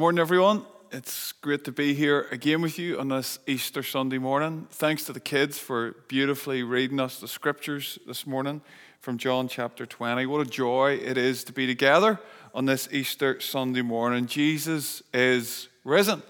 morning, everyone. It's great to be here again with you on this Easter Sunday morning. Thanks to the kids for beautifully reading us the scriptures this morning from John chapter 20. What a joy it is to be together on this Easter Sunday morning. Jesus is risen.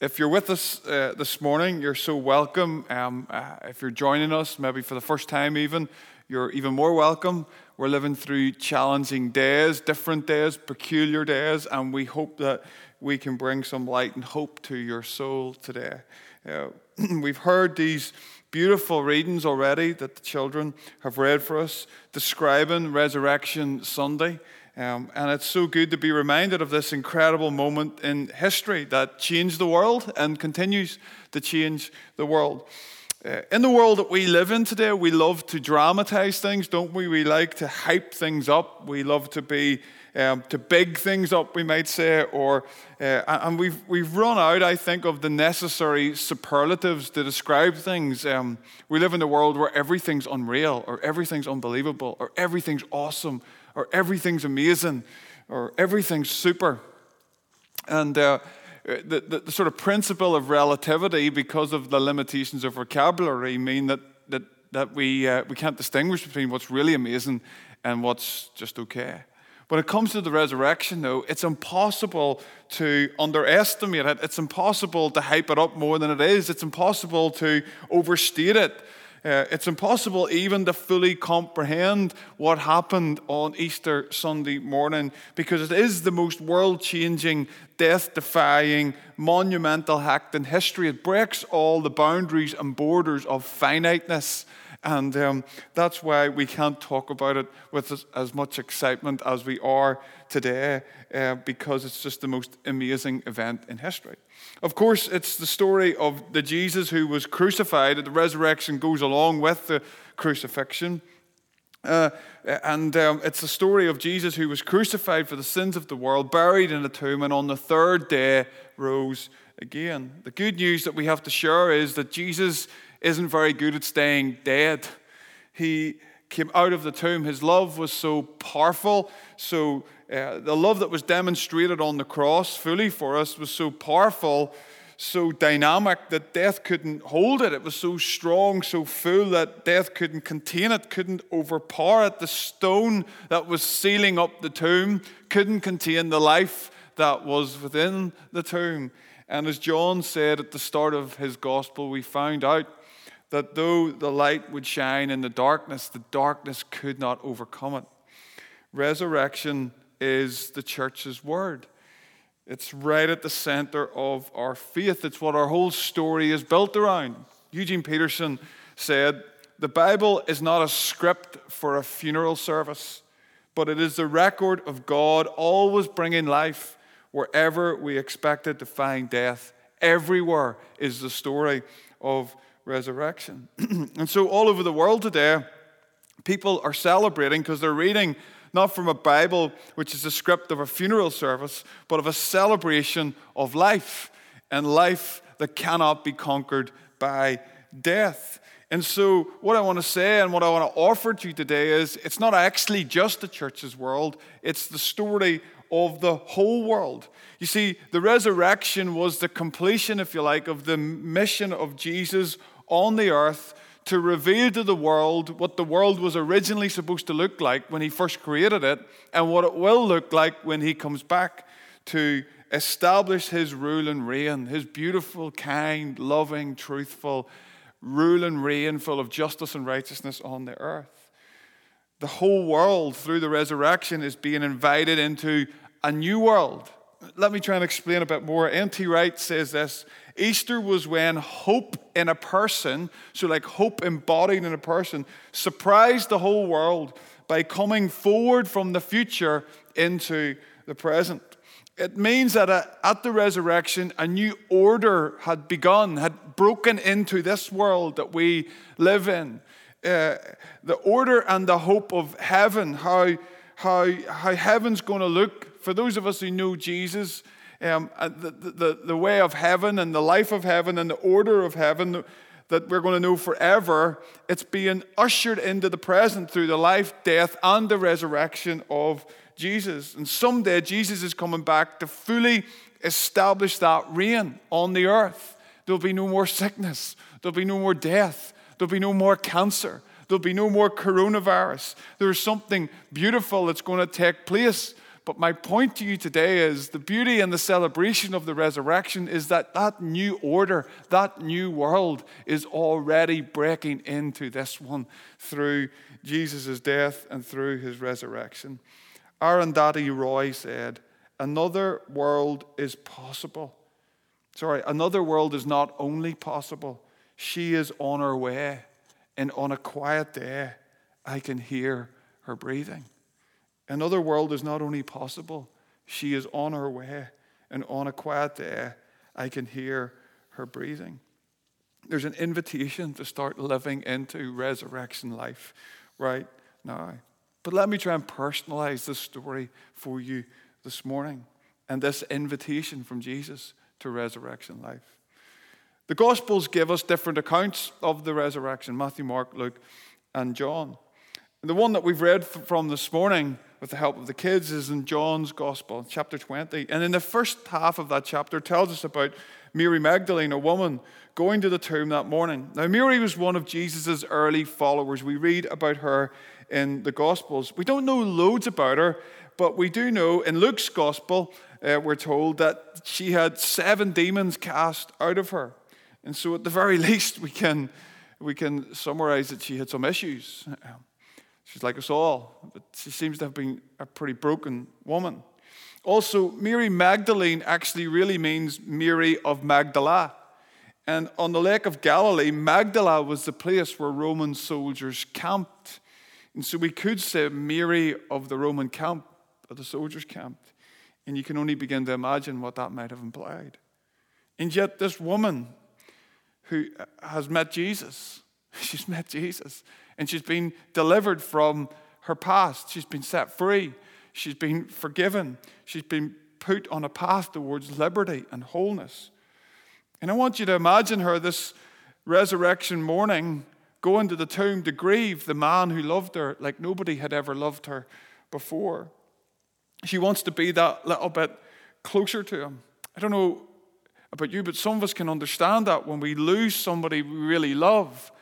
If you're with us uh, this morning, you're so welcome. Um, uh, if you're joining us, maybe for the first time even, you're even more welcome. We're living through challenging days, different days, peculiar days, and we hope that we can bring some light and hope to your soul today. Uh, we've heard these beautiful readings already that the children have read for us describing Resurrection Sunday. Um, and it's so good to be reminded of this incredible moment in history that changed the world and continues to change the world. In the world that we live in today, we love to dramatize things, don't we? We like to hype things up. We love to be um, to big things up, we might say, or uh, and we've we've run out, I think, of the necessary superlatives to describe things. Um, we live in a world where everything's unreal, or everything's unbelievable, or everything's awesome, or everything's amazing, or everything's super, and. Uh, the, the, the, sort of principle of relativity, because of the limitations of vocabulary, mean that, that, that we, uh, we can't distinguish between what's really amazing and what's just okay. When it comes to the resurrection, though, it's impossible to underestimate it. It's impossible to hype it up more than it is. It's impossible to overstate it. Uh, it's impossible even to fully comprehend what happened on Easter Sunday morning because it is the most world changing, death defying, monumental act in history. It breaks all the boundaries and borders of finiteness. And um, that's why we can't talk about it with as, much excitement as we are today, uh, because it's just the most amazing event in history. Of course, it's the story of the Jesus who was crucified. The resurrection goes along with the crucifixion. Uh, and um, it's the story of Jesus who was crucified for the sins of the world, buried in a tomb, and on the third day rose again. The good news that we have to share is that Jesus isn't very good at staying dead. He came out of the tomb. His love was so powerful. So, uh, the love that was demonstrated on the cross fully for us was so powerful, so dynamic that death couldn't hold it. It was so strong, so full that death couldn't contain it, couldn't overpower it. The stone that was sealing up the tomb couldn't contain the life that was within the tomb. And as John said at the start of his gospel, we found out that though the light would shine in the darkness, the darkness could not overcome it. Resurrection is the church's word. It's right at the center of our faith. It's what our whole story is built around. Eugene Peterson said, The Bible is not a script for a funeral service, but it is the record of God always bringing life wherever we expected to find death. Everywhere is the story of resurrection. and so, all over the world today, people are celebrating because they're reading not from a Bible, which is a script of a funeral service, but of a celebration of life and life that cannot be conquered by death. And so, what I want to say and what I want to offer to you today is it's not actually just the church's world, it's the story of the whole world. You see, the resurrection was the completion, if you like, of the mission of Jesus on the earth to reveal to the world what the world was originally supposed to look like when he first created it and what it will look like when he comes back to establish his rule and reign, his beautiful, kind, loving, truthful rule and reign full of justice and righteousness on the earth. The whole world through the resurrection is being invited into a new world. Let me try and explain a bit more. N.T. Wright says this Easter was when hope in a person, so like hope embodied in a person, surprised the whole world by coming forward from the future into the present. It means that at the resurrection, a new order had begun, had broken into this world that we live in. Uh, the order and the hope of heaven, how, how, how heaven's going to look. For those of us who know Jesus, um, uh, the, the, the way of heaven and the life of heaven and the order of heaven that we're going to know forever, it's being ushered into the present through the life, death, and the resurrection of Jesus. And someday Jesus is coming back to fully establish that reign on the earth. There'll be no more sickness, there'll be no more death, there'll be no more cancer, there'll be no more coronavirus. There's something beautiful that's going to take place. But my point to you today is the beauty and the celebration of the resurrection is that that new order, that new world is already breaking into this one through Jesus' death and through his resurrection. Arundhati Roy said, Another world is possible. Sorry, another world is not only possible, she is on her way. And on a quiet day, I can hear her breathing. Another world is not only possible, she is on her way. And on a quiet day, I can hear her breathing. There's an invitation to start living into resurrection life right now. But let me try and personalize this story for you this morning and this invitation from Jesus to resurrection life. The Gospels give us different accounts of the resurrection Matthew, Mark, Luke, and John. And the one that we've read from this morning with the help of the kids is in John's Gospel, chapter 20. And in the first half of that chapter, tells us about Mary Magdalene, a woman going to the tomb that morning. Now, Mary was one of Jesus' early followers. We read about her in the Gospels. We don't know loads about her, but we do know in Luke's Gospel, uh, we're told that she had seven demons cast out of her. And so, at the very least, we can, we can summarize that she had some issues. She's like us all, but she seems to have been a pretty broken woman. Also, Mary Magdalene actually really means Mary of Magdala. And on the Lake of Galilee, Magdala was the place where Roman soldiers camped. And so we could say Mary of the Roman camp, of the soldiers' camp. And you can only begin to imagine what that might have implied. And yet, this woman who has met Jesus, she's met Jesus, and she's been delivered from her past. She's been set free. She's been forgiven. She's been put on a path towards liberty and wholeness. And I want you to imagine her this resurrection morning going to the tomb to grieve the man who loved her like nobody had ever loved her before. She wants to be that little bit closer to him. I don't know about you, but some of us can understand that when we lose somebody we really love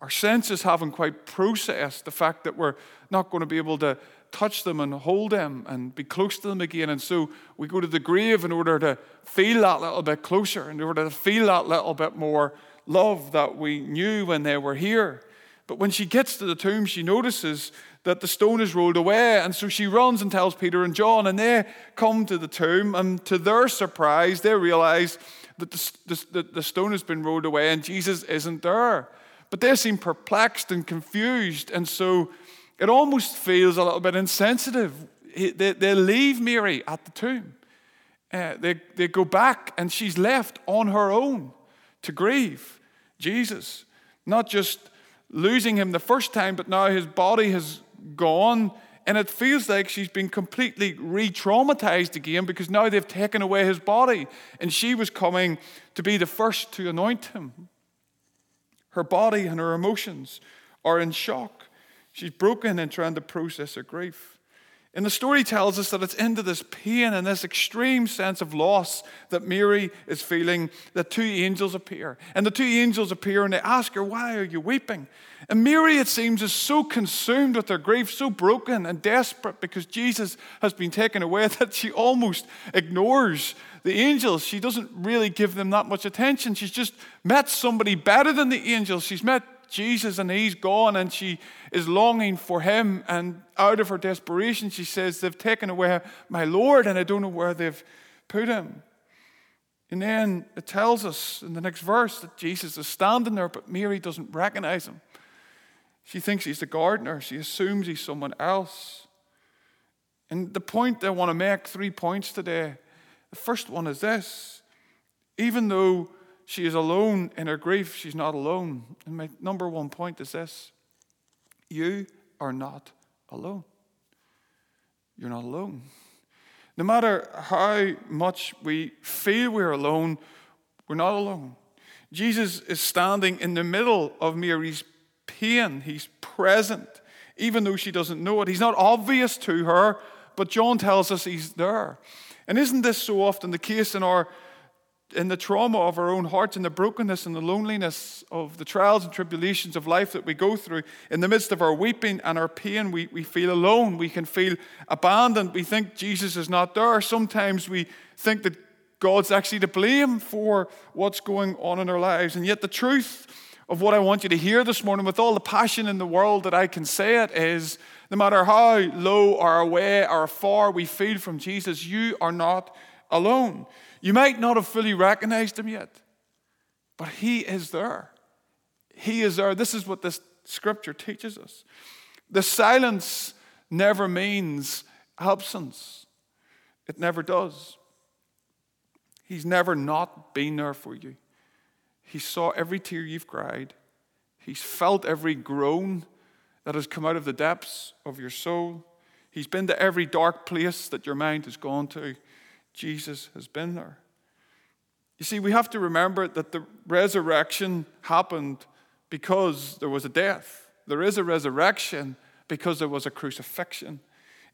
our senses haven't quite processed the fact that we're not going to be able to touch them and hold them and be close to them again. And so we go to the grave in order to feel that little bit closer, in order to feel that little bit more love that we knew when they were here. But when she gets to the tomb, she notices that the stone is rolled away. And so she runs and tells Peter and John, and they come to the tomb. And to their surprise, they realize that the, the, the stone has been rolled away and Jesus isn't there. But they seem perplexed and confused. And so it almost feels a little bit insensitive. They, they leave Mary at the tomb. Uh, they, they go back, and she's left on her own to grieve Jesus. Not just losing him the first time, but now his body has gone. And it feels like she's been completely re traumatized again because now they've taken away his body. And she was coming to be the first to anoint him. Her body and her emotions are in shock. She's broken and trying to process her grief. And the story tells us that it's into this pain and this extreme sense of loss that Mary is feeling that two angels appear. And the two angels appear and they ask her, Why are you weeping? And Mary, it seems, is so consumed with her grief, so broken and desperate because Jesus has been taken away that she almost ignores the angels. She doesn't really give them that much attention. She's just met somebody better than the angels. She's met Jesus and he's gone and she is longing for him. And out of her desperation, she says, They've taken away my Lord and I don't know where they've put him. And then it tells us in the next verse that Jesus is standing there, but Mary doesn't recognize him. She thinks he's the gardener, she assumes he's someone else. And the point I want to make, three points today. The first one is this even though she is alone in her grief, she's not alone. And my number one point is this you are not alone. You're not alone. No matter how much we feel we're alone, we're not alone. Jesus is standing in the middle of Mary's pain. He's present, even though she doesn't know it. He's not obvious to her, but John tells us he's there. And isn't this so often the case in our in the trauma of our own hearts, in the brokenness and the loneliness of the trials and tribulations of life that we go through, in the midst of our weeping and our pain, we, we feel alone. We can feel abandoned. We think Jesus is not there. Sometimes we think that God's actually to blame for what's going on in our lives. And yet, the truth of what I want you to hear this morning, with all the passion in the world that I can say it, is no matter how low or away or far we feel from Jesus, you are not alone. You might not have fully recognized him yet, but he is there. He is there. This is what this scripture teaches us. The silence never means absence, it never does. He's never not been there for you. He saw every tear you've cried. He's felt every groan that has come out of the depths of your soul. He's been to every dark place that your mind has gone to. Jesus has been there. You see, we have to remember that the resurrection happened because there was a death. There is a resurrection because there was a crucifixion.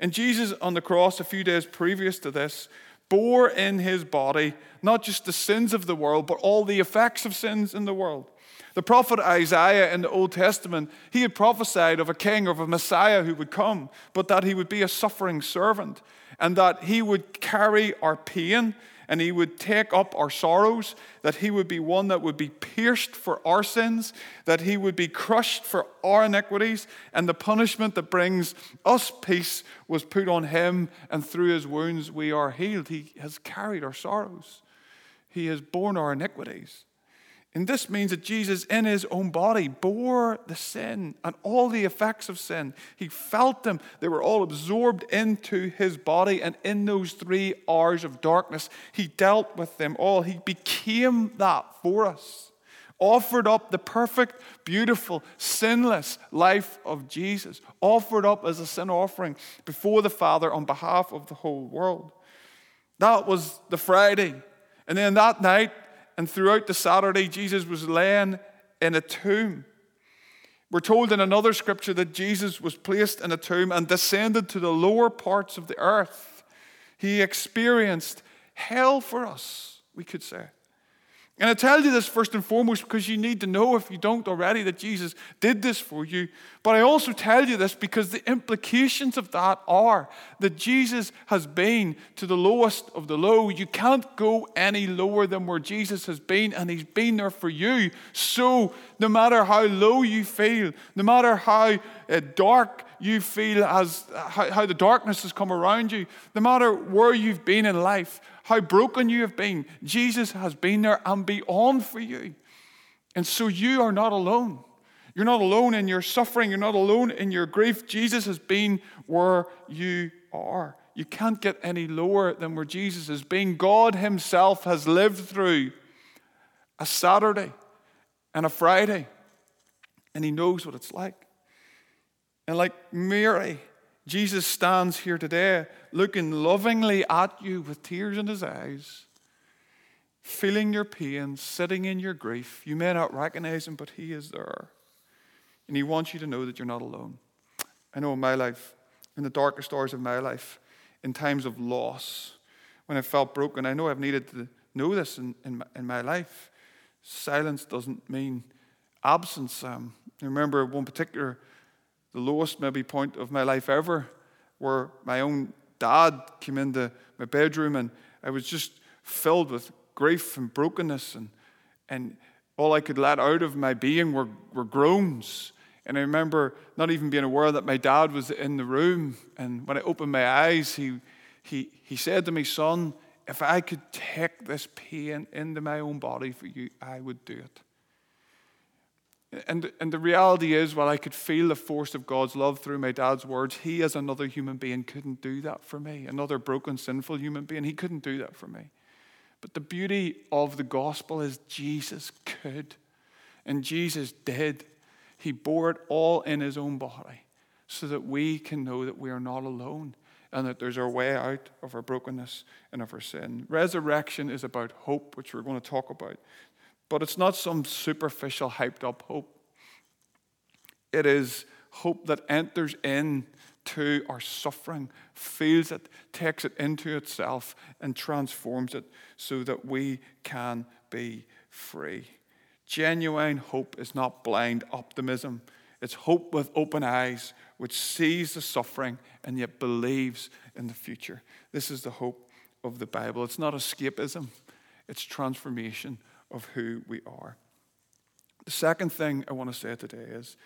And Jesus on the cross, a few days previous to this, bore in his body not just the sins of the world, but all the effects of sins in the world. The prophet Isaiah in the Old Testament, he had prophesied of a king, of a Messiah who would come, but that he would be a suffering servant and that he would carry our pain and he would take up our sorrows, that he would be one that would be pierced for our sins, that he would be crushed for our iniquities, and the punishment that brings us peace was put on him, and through his wounds we are healed. He has carried our sorrows, he has borne our iniquities. And this means that Jesus, in his own body, bore the sin and all the effects of sin. He felt them. They were all absorbed into his body. And in those three hours of darkness, he dealt with them all. He became that for us, offered up the perfect, beautiful, sinless life of Jesus, offered up as a sin offering before the Father on behalf of the whole world. That was the Friday. And then that night, and throughout the Saturday, Jesus was laying in a tomb. We're told in another scripture that Jesus was placed in a tomb and descended to the lower parts of the earth. He experienced hell for us, we could say. And I tell you this first and foremost because you need to know, if you don't already, that Jesus did this for you. But I also tell you this because the implications of that are that Jesus has been to the lowest of the low. You can't go any lower than where Jesus has been, and He's been there for you. So, no matter how low you feel, no matter how uh, dark you feel as how, how the darkness has come around you, no matter where you've been in life, how broken you have been, Jesus has been there and beyond for you. And so you are not alone. You're not alone in your suffering. You're not alone in your grief. Jesus has been where you are. You can't get any lower than where Jesus has been. God Himself has lived through a Saturday and a Friday, and He knows what it's like. And like Mary, Jesus stands here today looking lovingly at you with tears in his eyes, feeling your pain, sitting in your grief. You may not recognize him, but he is there. And he wants you to know that you're not alone. I know in my life, in the darkest hours of my life, in times of loss, when I felt broken, I know I've needed to know this in, in, my, in my life. Silence doesn't mean absence. Um, I remember one particular the lowest maybe point of my life ever, where my own dad came into my bedroom and I was just filled with grief and brokenness and and all I could let out of my being were, were groans. And I remember not even being aware that my dad was in the room. And when I opened my eyes, he, he, he said to me, Son, if I could take this pain into my own body for you, I would do it. And, and the reality is, while I could feel the force of God's love through my dad's words, he, as another human being, couldn't do that for me. Another broken, sinful human being, he couldn't do that for me. But the beauty of the gospel is Jesus could. And Jesus did. He bore it all in his own body so that we can know that we are not alone and that there's our way out of our brokenness and of our sin. Resurrection is about hope, which we're going to talk about. But it's not some superficial, hyped up hope. It is hope that enters in to our suffering, feels it, takes it into itself, and transforms it so that we can be free. Genuine hope is not blind optimism, it's hope with open eyes, which sees the suffering and yet believes in the future. This is the hope of the Bible. It's not escapism, it's transformation of who we are. The second thing I want to say today is,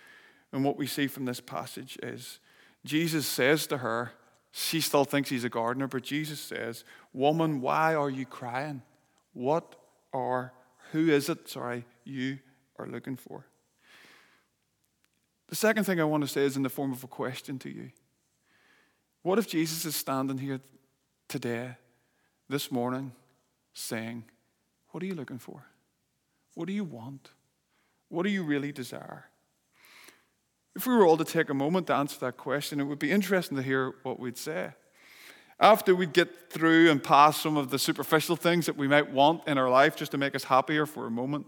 and what we see from this passage is, Jesus says to her, she still thinks he's a gardener, but Jesus says, Woman, why are you crying? What are, who is it, sorry, you are looking for? The second thing I want to say is in the form of a question to you. What if Jesus is standing here today, this morning, saying, What are you looking for? What do you want? What do you really desire? If we were all to take a moment to answer that question, it would be interesting to hear what we'd say. After we'd get through and pass some of the superficial things that we might want in our life just to make us happier for a moment,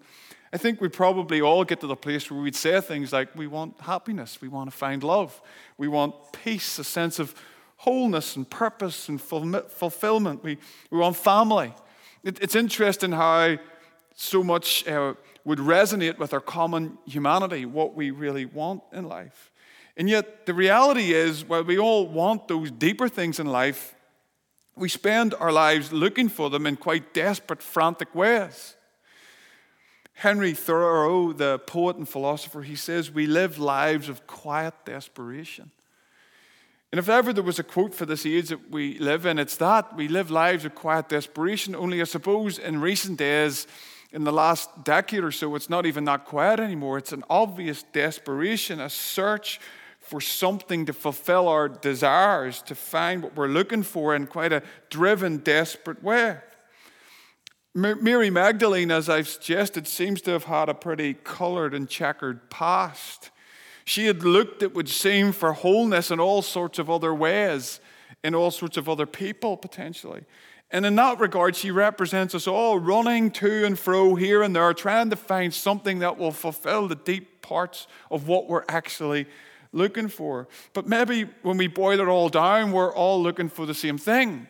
I think we'd probably all get to the place where we'd say things like, We want happiness, we want to find love, we want peace, a sense of wholeness and purpose and fulfillment, we, we want family. It, it's interesting how so much uh, would resonate with our common humanity, what we really want in life. And yet, the reality is, while we all want those deeper things in life, we spend our lives looking for them in quite desperate, frantic ways. Henry Thoreau, the poet and philosopher, he says, We live lives of quiet desperation. And if ever there was a quote for this age that we live in, it's that we live lives of quiet desperation. Only I suppose in recent days, in the last decade or so, it's not even that quiet anymore. It's an obvious desperation, a search for something to fulfill our desires, to find what we're looking for in quite a driven, desperate way. Mary Magdalene, as I've suggested, seems to have had a pretty colored and checkered past. She had looked, it would seem, for wholeness in all sorts of other ways, in all sorts of other people, potentially. And in that regard, she represents us all running to and fro here and there, trying to find something that will fulfill the deep parts of what we're actually looking for. But maybe when we boil it all down, we're all looking for the same thing.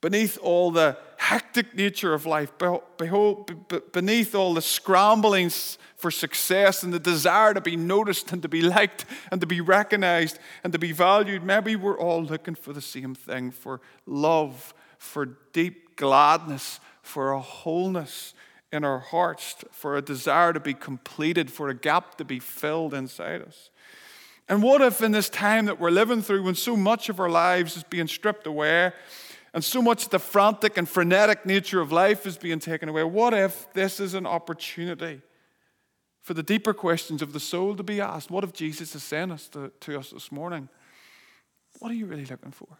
Beneath all the hectic nature of life, behold, beneath all the scramblings for success and the desire to be noticed and to be liked and to be recognized and to be valued, maybe we're all looking for the same thing for love for deep gladness, for a wholeness in our hearts, for a desire to be completed, for a gap to be filled inside us. And what if, in this time that we're living through, when so much of our lives is being stripped away, and so much of the frantic and frenetic nature of life is being taken away, what if this is an opportunity for the deeper questions of the soul to be asked? What if Jesus is saying us to, to us this morning? What are you really looking for?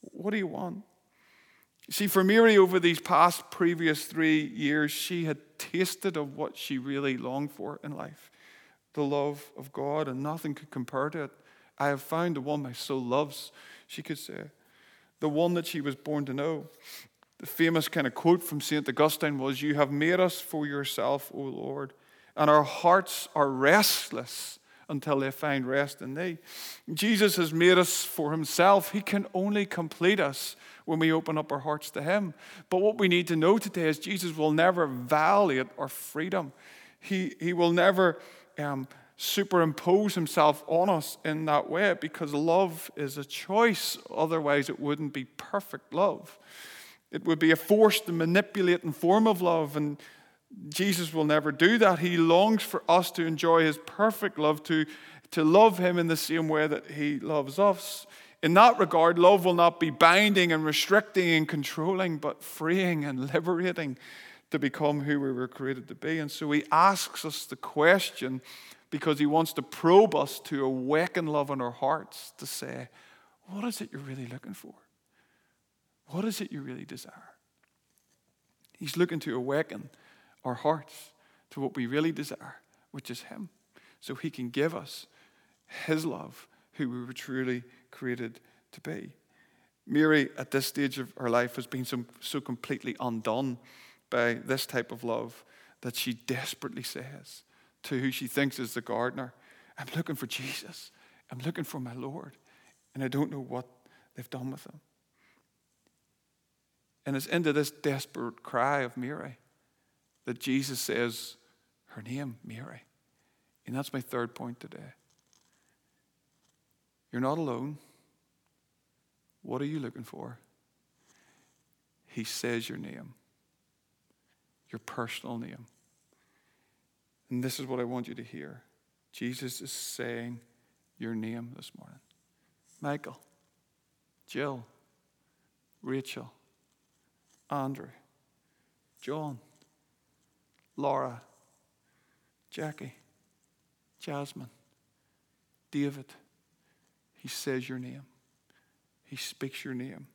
What do you want? See, for Mary, over these past previous three years, she had tasted of what she really longed for in life the love of God, and nothing could compare to it. I have found the one my soul loves, she could say, the one that she was born to know. The famous kind of quote from St. Augustine was, You have made us for yourself, O Lord, and our hearts are restless until they find rest in Thee. Jesus has made us for Himself. He can only complete us when we open up our hearts to Him. But what we need to know today is Jesus will never violate our freedom. He, he will never um, superimpose Himself on us in that way because love is a choice. Otherwise, it wouldn't be perfect love. It would be a forced and manipulating form of love. And Jesus will never do that. He longs for us to enjoy His perfect love, to, to love Him in the same way that He loves us. In that regard, love will not be binding and restricting and controlling, but freeing and liberating to become who we were created to be. And so he asks us the question because he wants to probe us to awaken love in our hearts to say, What is it you're really looking for? What is it you really desire? He's looking to awaken our hearts to what we really desire, which is Him, so He can give us His love, who we were truly created to be. Mary, at this stage of her life, has been so, so completely undone by this type of love that she desperately says to who she thinks is the gardener, I'm looking for Jesus. I'm looking for my Lord, and I don't know what they've done with him. And it's into this desperate cry of Mary that Jesus says her name, Mary. And that's my third point today. You're not alone. What are you looking for? He says your name, your personal name. And this is what I want you to hear Jesus is saying your name this morning Michael, Jill, Rachel, Andrew, John, Laura, Jackie, Jasmine, David. He says your name. He speaks your name.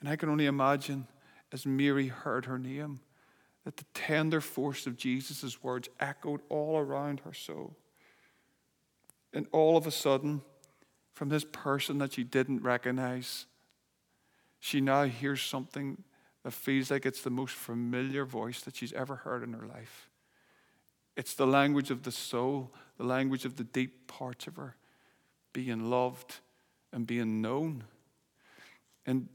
And I can only imagine as Mary heard her name that the tender force of Jesus' words echoed all around her soul. And all of a sudden, from this person that she didn't recognize, she now hears something that feels like it's the most familiar voice that she's ever heard in her life. It's the language of the soul, the language of the deep parts of her, being loved and being known. And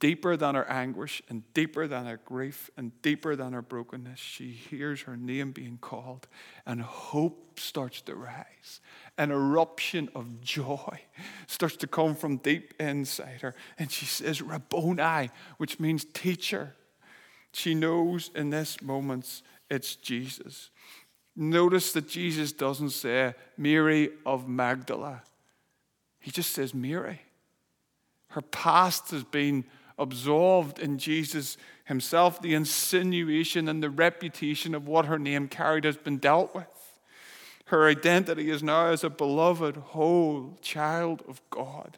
deeper than her anguish and deeper than her grief and deeper than her brokenness, she hears her name being called, and hope starts to rise. An eruption of joy starts to come from deep inside her. And she says, Rabboni, which means teacher. She knows in this moment it's Jesus. Notice that Jesus doesn't say Mary of Magdala, he just says Mary. Her past has been absolved in Jesus himself. The insinuation and the reputation of what her name carried has been dealt with. Her identity is now as a beloved, whole child of God.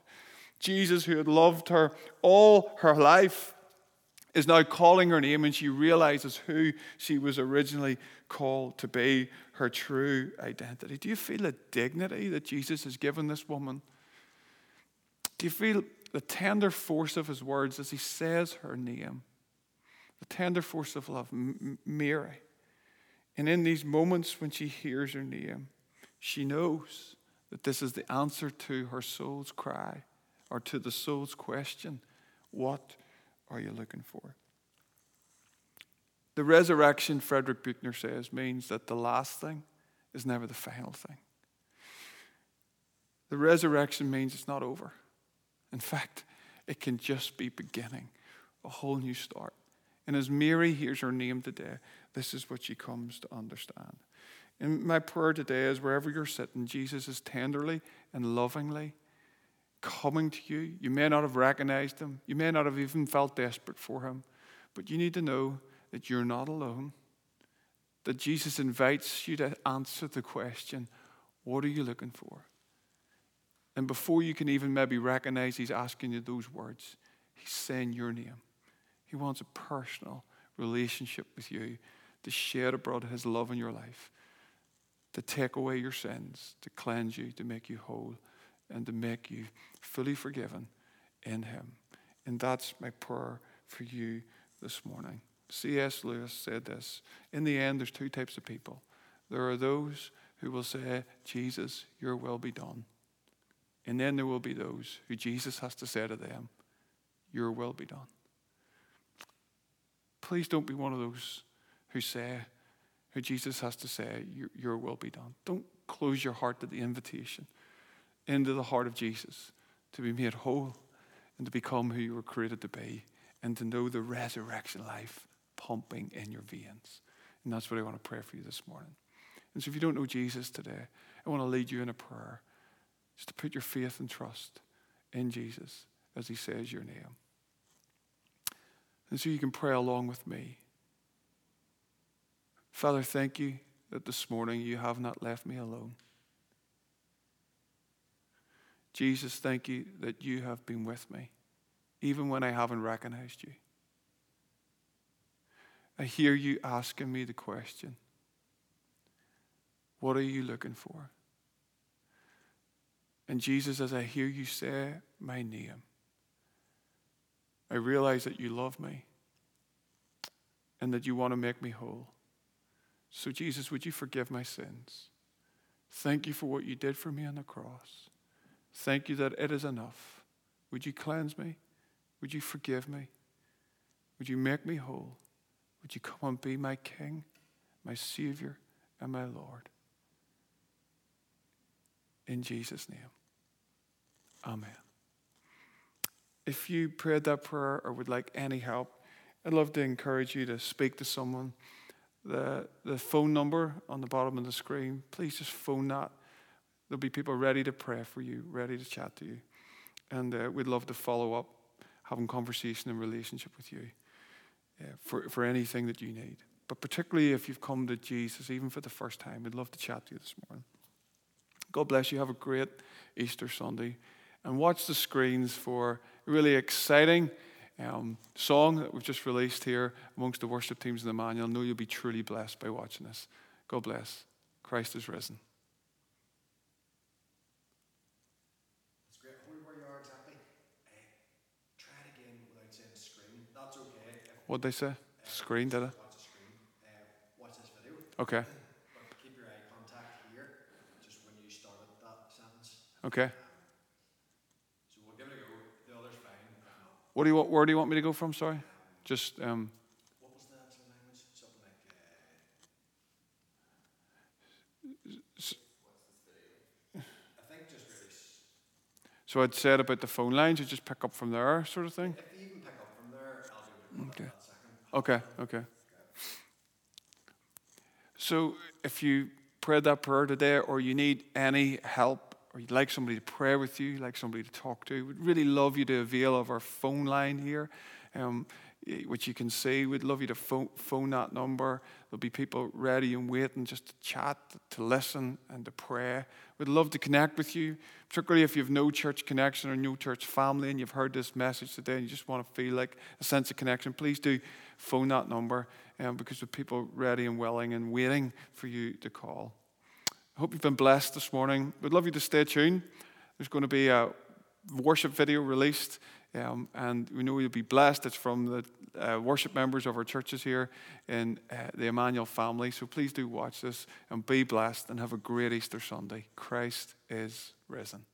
Jesus, who had loved her all her life, is now calling her name, and she realizes who she was originally called to be her true identity. Do you feel the dignity that Jesus has given this woman? Do you feel the tender force of his words as he says her name? The tender force of love, Mary. And in these moments when she hears her name, she knows that this is the answer to her soul's cry or to the soul's question What are you looking for? The resurrection, Frederick Buechner says, means that the last thing is never the final thing. The resurrection means it's not over. In fact, it can just be beginning a whole new start. And as Mary hears her name today, this is what she comes to understand. And my prayer today is wherever you're sitting, Jesus is tenderly and lovingly coming to you. You may not have recognized him, you may not have even felt desperate for him, but you need to know that you're not alone. That Jesus invites you to answer the question what are you looking for? And before you can even maybe recognize he's asking you those words, he's saying your name. He wants a personal relationship with you to shed abroad his love in your life, to take away your sins, to cleanse you, to make you whole, and to make you fully forgiven in him. And that's my prayer for you this morning. C.S. Lewis said this In the end, there's two types of people. There are those who will say, Jesus, your will be done. And then there will be those who Jesus has to say to them, Your will be done. Please don't be one of those who say, who Jesus has to say, Your, your will be done. Don't close your heart to the invitation into the heart of Jesus to be made whole and to become who you were created to be and to know the resurrection life pumping in your veins. And that's what I want to pray for you this morning. And so if you don't know Jesus today, I want to lead you in a prayer just to put your faith and trust in Jesus as he says your name. And so you can pray along with me. Father, thank you that this morning you have not left me alone. Jesus, thank you that you have been with me, even when I haven't recognized you. I hear you asking me the question What are you looking for? And Jesus, as I hear you say my name, I realize that you love me and that you want to make me whole. So, Jesus, would you forgive my sins? Thank you for what you did for me on the cross. Thank you that it is enough. Would you cleanse me? Would you forgive me? Would you make me whole? Would you come and be my King, my Savior, and my Lord? In Jesus' name. Amen. If you prayed that prayer or would like any help, I'd love to encourage you to speak to someone. The, the phone number on the bottom of the screen, please just phone that. There'll be people ready to pray for you, ready to chat to you. And uh, we'd love to follow up, having conversation and relationship with you uh, for, for anything that you need. But particularly if you've come to Jesus, even for the first time, we'd love to chat to you this morning. God bless you. Have a great Easter Sunday. And watch the screens for a really exciting um, song that we've just released here amongst the worship teams in the man. You'll know you'll be truly blessed by watching this. God bless. Christ is risen. It's great. Hold where you are exactly. Eh, try it again without saying screen. That's okay. What'd they say? Eh, screen, did it? watch the screen. Eh, watch this video. Okay. But keep your eye contact here, just when you started that sentence. Okay. So we'll give it a go. The other's fine. If not, What do you want, where do you want me to go from? Sorry. Just, um, what was that language? Something like. Uh, I think just really. so I'd said about the phone lines, you just pick up from there, sort of thing. If you even pick up from there, I'll able to Okay. Okay, okay. So if you prayed that prayer today or you need any help or you'd like somebody to pray with you, you'd like somebody to talk to, we'd really love you to avail of our phone line here, um, which you can see. We'd love you to phone, phone that number. There'll be people ready and waiting just to chat, to listen, and to pray. We'd love to connect with you, particularly if you have no church connection or no church family and you've heard this message today and you just want to feel like a sense of connection. Please do phone that number um, because with people ready and willing and waiting for you to call. I hope you've been blessed this morning. We'd love you to stay tuned. There's going to be a worship video released, um, and we know you'll be blessed. It's from the uh, worship members of our churches here in uh, the Emmanuel family. So please do watch this and be blessed and have a great Easter Sunday. Christ is risen.